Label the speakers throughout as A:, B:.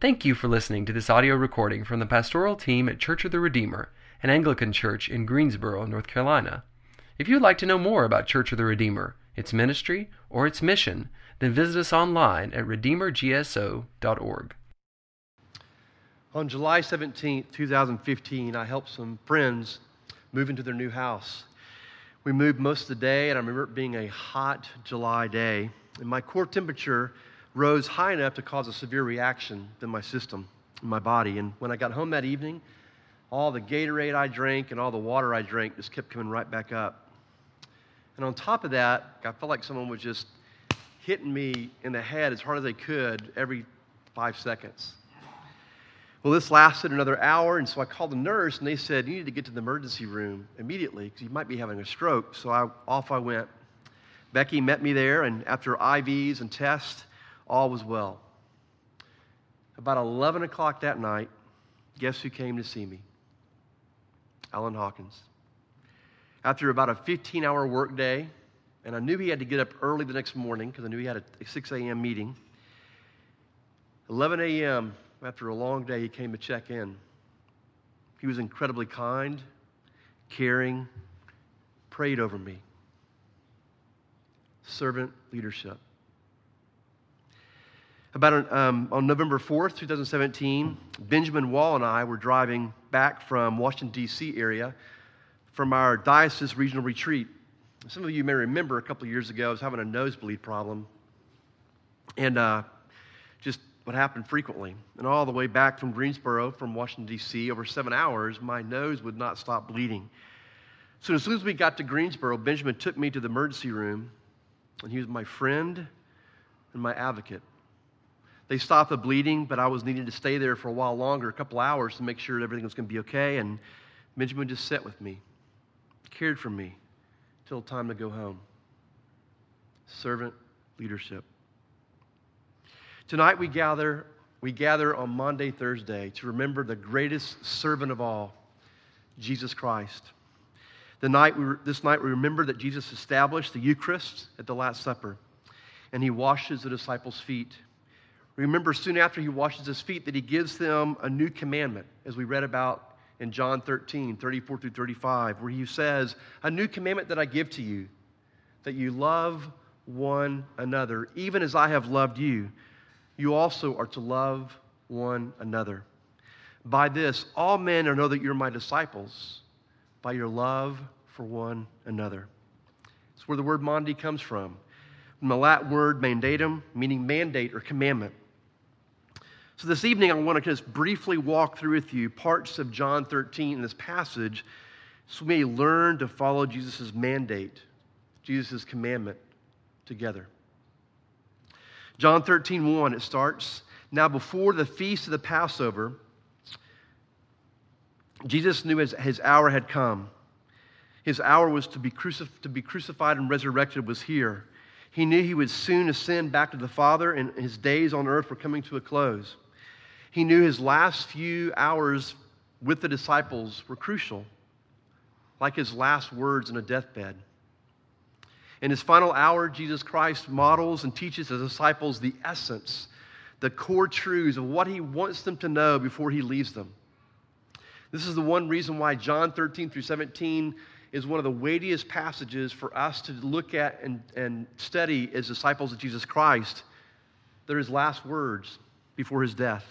A: Thank you for listening to this audio recording from the pastoral team at Church of the Redeemer, an Anglican church in Greensboro, North Carolina. If you'd like to know more about Church of the Redeemer, its ministry, or its mission, then visit us online at redeemergso.org.
B: On July 17, 2015, I helped some friends move into their new house. We moved most of the day, and I remember it being a hot July day. And my core temperature rose high enough to cause a severe reaction in my system, in my body. And when I got home that evening, all the Gatorade I drank and all the water I drank just kept coming right back up. And on top of that, I felt like someone was just hitting me in the head as hard as they could every five seconds. Well, this lasted another hour, and so I called the nurse, and they said, You need to get to the emergency room immediately because you might be having a stroke. So I, off I went. Becky met me there, and after IVs and tests, all was well. About 11 o'clock that night, guess who came to see me? Alan Hawkins. After about a 15 hour workday, and I knew he had to get up early the next morning because I knew he had a 6 a.m. meeting. 11 a.m., after a long day, he came to check in. He was incredibly kind, caring, prayed over me. Servant leadership. About um, on November 4th, 2017, Benjamin Wall and I were driving back from Washington, D.C. area from our diocese regional retreat. Some of you may remember a couple of years ago, I was having a nosebleed problem. And uh, just what happened frequently. And all the way back from Greensboro, from Washington, D.C., over seven hours, my nose would not stop bleeding. So as soon as we got to Greensboro, Benjamin took me to the emergency room, and he was my friend and my advocate. They stopped the bleeding, but I was needing to stay there for a while longer, a couple hours, to make sure everything was going to be okay. And Benjamin just sat with me, cared for me till time to go home. Servant leadership. Tonight we gather, we gather on Maundy, Thursday to remember the greatest servant of all, Jesus Christ. The night we, this night we remember that Jesus established the Eucharist at the Last Supper, and he washes the disciples' feet. Remember soon after he washes his feet that he gives them a new commandment, as we read about in John 13, 34 through 35, where he says, A new commandment that I give to you, that you love one another, even as I have loved you you also are to love one another. By this, all men will know that you're my disciples, by your love for one another. It's where the word Maundy comes from. From the Latin word mandatum, meaning mandate or commandment. So this evening, I want to just briefly walk through with you parts of John 13 in this passage so we may learn to follow Jesus' mandate, Jesus' commandment together. John 13, 1, it starts. Now, before the feast of the Passover, Jesus knew his, his hour had come. His hour was to be, crucif- to be crucified and resurrected was here. He knew he would soon ascend back to the Father, and his days on earth were coming to a close. He knew his last few hours with the disciples were crucial, like his last words in a deathbed. In his final hour, Jesus Christ models and teaches his disciples the essence, the core truths of what he wants them to know before he leaves them. This is the one reason why John 13 through 17 is one of the weightiest passages for us to look at and, and study as disciples of Jesus Christ. They're his last words before his death.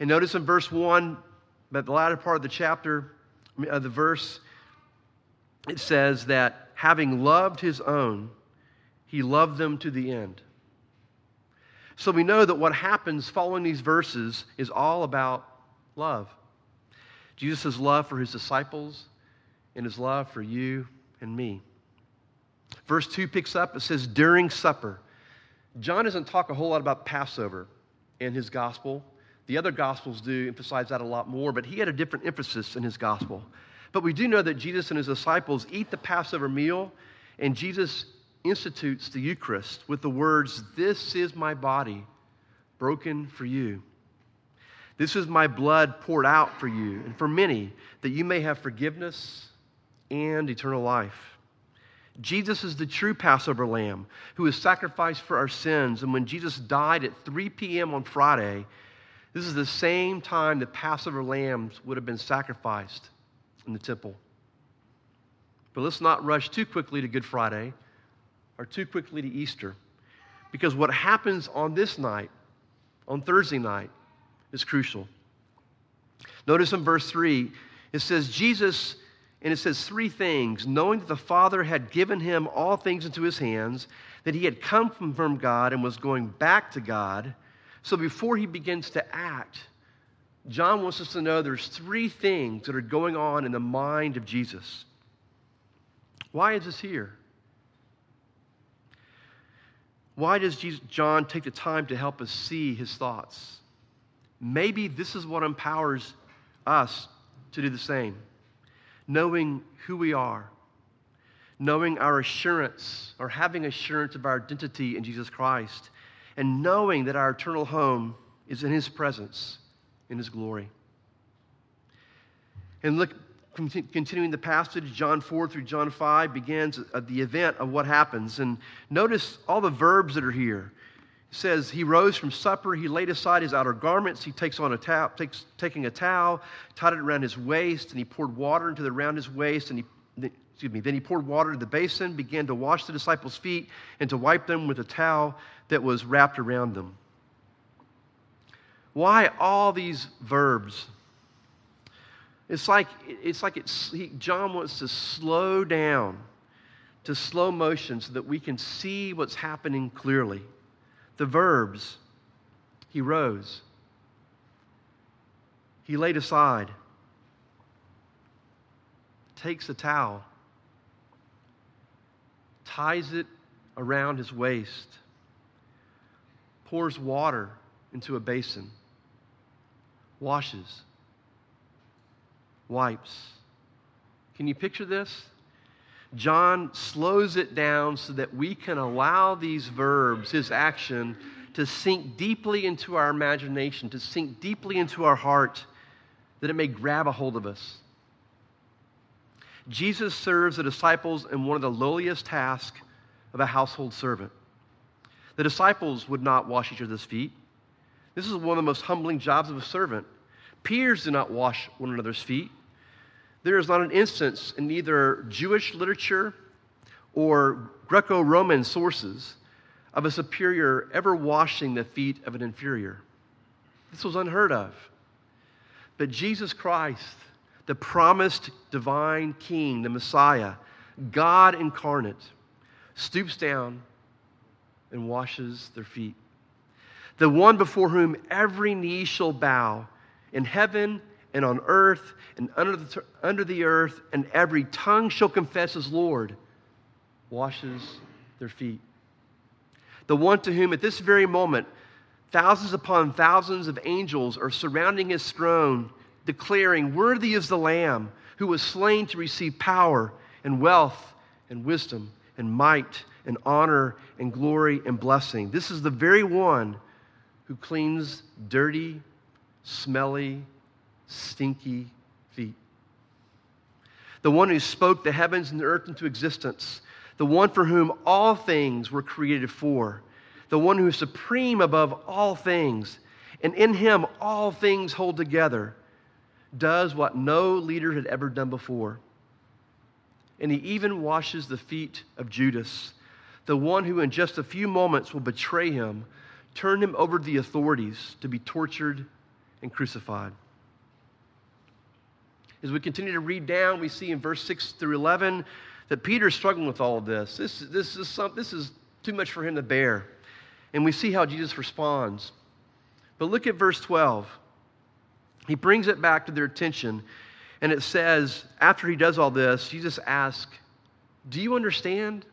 B: And notice in verse 1, but the latter part of the chapter, of the verse, it says that having loved his own, he loved them to the end. So we know that what happens following these verses is all about love. Jesus' love for his disciples and his love for you and me. Verse 2 picks up, it says, during supper. John doesn't talk a whole lot about Passover in his gospel. The other gospels do emphasize that a lot more, but he had a different emphasis in his gospel. But we do know that Jesus and his disciples eat the Passover meal, and Jesus institutes the Eucharist with the words, This is my body broken for you. This is my blood poured out for you and for many, that you may have forgiveness and eternal life. Jesus is the true Passover lamb who was sacrificed for our sins. And when Jesus died at 3 p.m. on Friday, this is the same time the Passover lambs would have been sacrificed in the temple. But let's not rush too quickly to Good Friday or too quickly to Easter. Because what happens on this night, on Thursday night, is crucial. Notice in verse 3, it says, Jesus, and it says three things knowing that the Father had given him all things into his hands, that he had come from God and was going back to God. So before he begins to act, John wants us to know there's three things that are going on in the mind of Jesus. Why is this here? Why does Jesus, John take the time to help us see his thoughts? Maybe this is what empowers us to do the same. Knowing who we are, knowing our assurance or having assurance of our identity in Jesus Christ, and knowing that our eternal home is in his presence, in his glory. And look, continuing the passage, John 4 through John 5 begins at the event of what happens. And notice all the verbs that are here. Says, He rose from supper, he laid aside his outer garments, he takes on a towel, takes, taking a towel, tied it around his waist, and he poured water into the around his waist, and he excuse me, then he poured water into the basin, began to wash the disciples' feet, and to wipe them with a towel that was wrapped around them. Why all these verbs? It's like, it's like it's, he, John wants to slow down to slow motion so that we can see what's happening clearly. The verbs, he rose, he laid aside, takes a towel, ties it around his waist, pours water into a basin, washes wipes. Can you picture this? John slows it down so that we can allow these verbs, his action, to sink deeply into our imagination, to sink deeply into our heart, that it may grab a hold of us. Jesus serves the disciples in one of the lowliest tasks of a household servant. The disciples would not wash each other's feet. This is one of the most humbling jobs of a servant. Peers do not wash one another's feet. There is not an instance in either Jewish literature or Greco Roman sources of a superior ever washing the feet of an inferior. This was unheard of. But Jesus Christ, the promised divine King, the Messiah, God incarnate, stoops down and washes their feet. The one before whom every knee shall bow in heaven and on earth and under the, under the earth, and every tongue shall confess as Lord, washes their feet. The one to whom at this very moment thousands upon thousands of angels are surrounding his throne, declaring, Worthy is the Lamb who was slain to receive power and wealth and wisdom and might and honor and glory and blessing. This is the very one who cleans dirty, smelly, stinky feet. The one who spoke the heavens and the earth into existence, the one for whom all things were created for, the one who is supreme above all things, and in him all things hold together, does what no leader had ever done before. And he even washes the feet of Judas, the one who in just a few moments will betray him, turn him over to the authorities to be tortured and crucified. As we continue to read down, we see in verse 6 through 11 that Peter's struggling with all of this. This, this, is, some, this is too much for him to bear. And we see how Jesus responds. But look at verse 12. He brings it back to their attention. And it says, after he does all this, Jesus asks, Do you understand?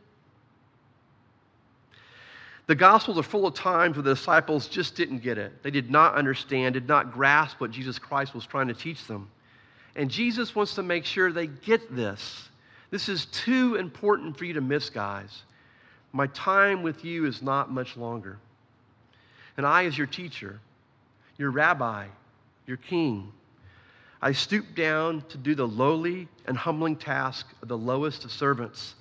B: The Gospels are full of times where the disciples just didn't get it. They did not understand, did not grasp what Jesus Christ was trying to teach them. And Jesus wants to make sure they get this. This is too important for you to miss, guys. My time with you is not much longer. And I, as your teacher, your rabbi, your king, I stoop down to do the lowly and humbling task of the lowest of servants.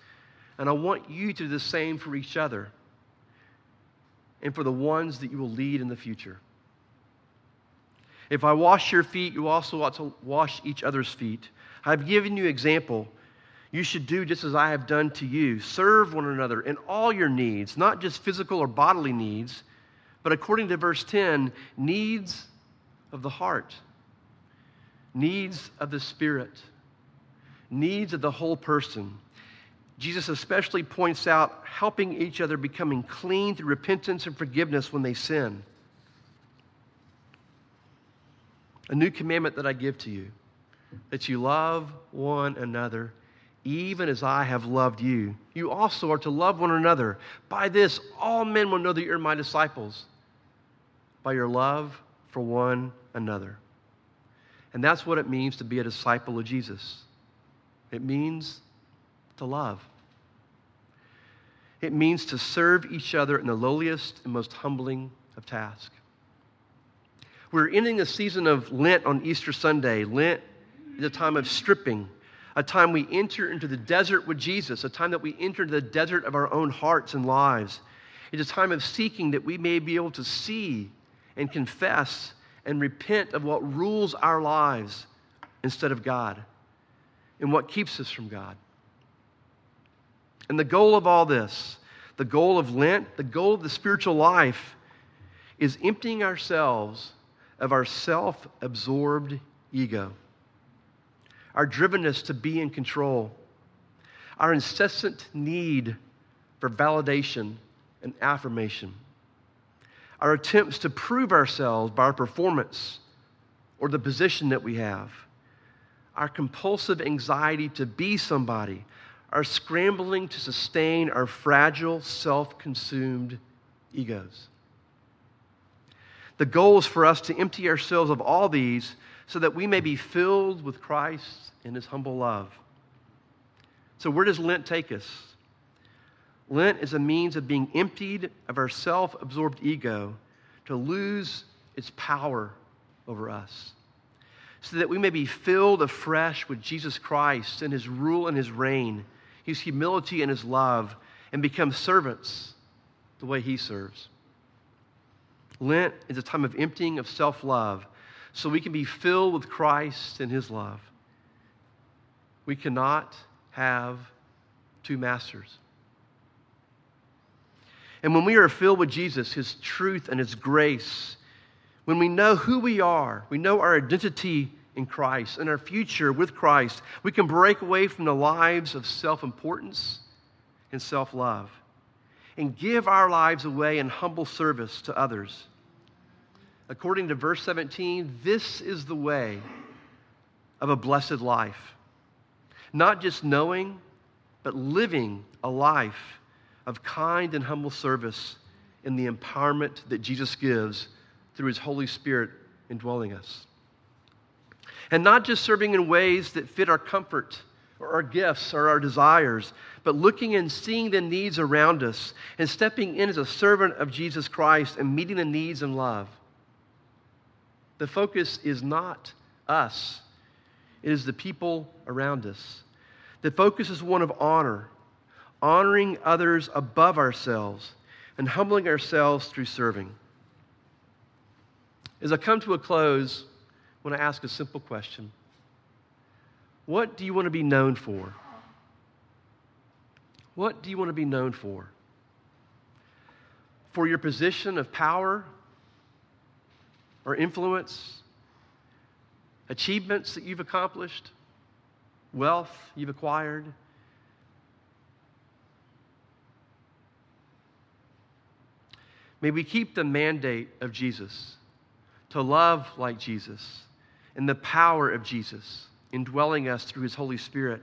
B: And I want you to do the same for each other and for the ones that you will lead in the future. If I wash your feet, you also ought to wash each other's feet. I've given you example. You should do just as I have done to you. Serve one another in all your needs, not just physical or bodily needs, but according to verse 10, needs of the heart, needs of the spirit, needs of the whole person. Jesus especially points out helping each other becoming clean through repentance and forgiveness when they sin. A new commandment that I give to you that you love one another, even as I have loved you. You also are to love one another. By this, all men will know that you're my disciples, by your love for one another. And that's what it means to be a disciple of Jesus. It means to love. It means to serve each other in the lowliest and most humbling of tasks. We're ending a season of Lent on Easter Sunday. Lent is a time of stripping, a time we enter into the desert with Jesus, a time that we enter into the desert of our own hearts and lives. It's a time of seeking that we may be able to see and confess and repent of what rules our lives instead of God and what keeps us from God. And the goal of all this, the goal of Lent, the goal of the spiritual life, is emptying ourselves of our self absorbed ego, our drivenness to be in control, our incessant need for validation and affirmation, our attempts to prove ourselves by our performance or the position that we have, our compulsive anxiety to be somebody, our scrambling to sustain our fragile, self consumed egos. The goal is for us to empty ourselves of all these so that we may be filled with Christ and his humble love. So, where does Lent take us? Lent is a means of being emptied of our self absorbed ego to lose its power over us, so that we may be filled afresh with Jesus Christ and his rule and his reign, his humility and his love, and become servants the way he serves. Lent is a time of emptying of self love so we can be filled with Christ and His love. We cannot have two masters. And when we are filled with Jesus, His truth and His grace, when we know who we are, we know our identity in Christ and our future with Christ, we can break away from the lives of self importance and self love and give our lives away in humble service to others. According to verse 17, this is the way of a blessed life. Not just knowing, but living a life of kind and humble service in the empowerment that Jesus gives through his Holy Spirit indwelling us. And not just serving in ways that fit our comfort or our gifts or our desires, but looking and seeing the needs around us and stepping in as a servant of Jesus Christ and meeting the needs in love. The focus is not us, it is the people around us. The focus is one of honor, honoring others above ourselves and humbling ourselves through serving. As I come to a close, I want to ask a simple question What do you want to be known for? What do you want to be known for? For your position of power or influence, achievements that you've accomplished, wealth you've acquired. May we keep the mandate of Jesus to love like Jesus and the power of Jesus indwelling us through his Holy Spirit,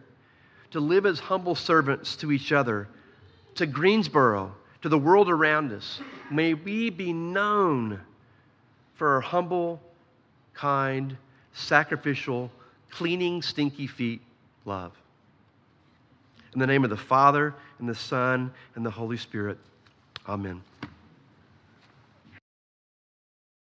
B: to live as humble servants to each other, to Greensboro, to the world around us. May we be known for our humble, kind, sacrificial, cleaning stinky feet love. In the name of the Father, and the Son, and the Holy Spirit, amen.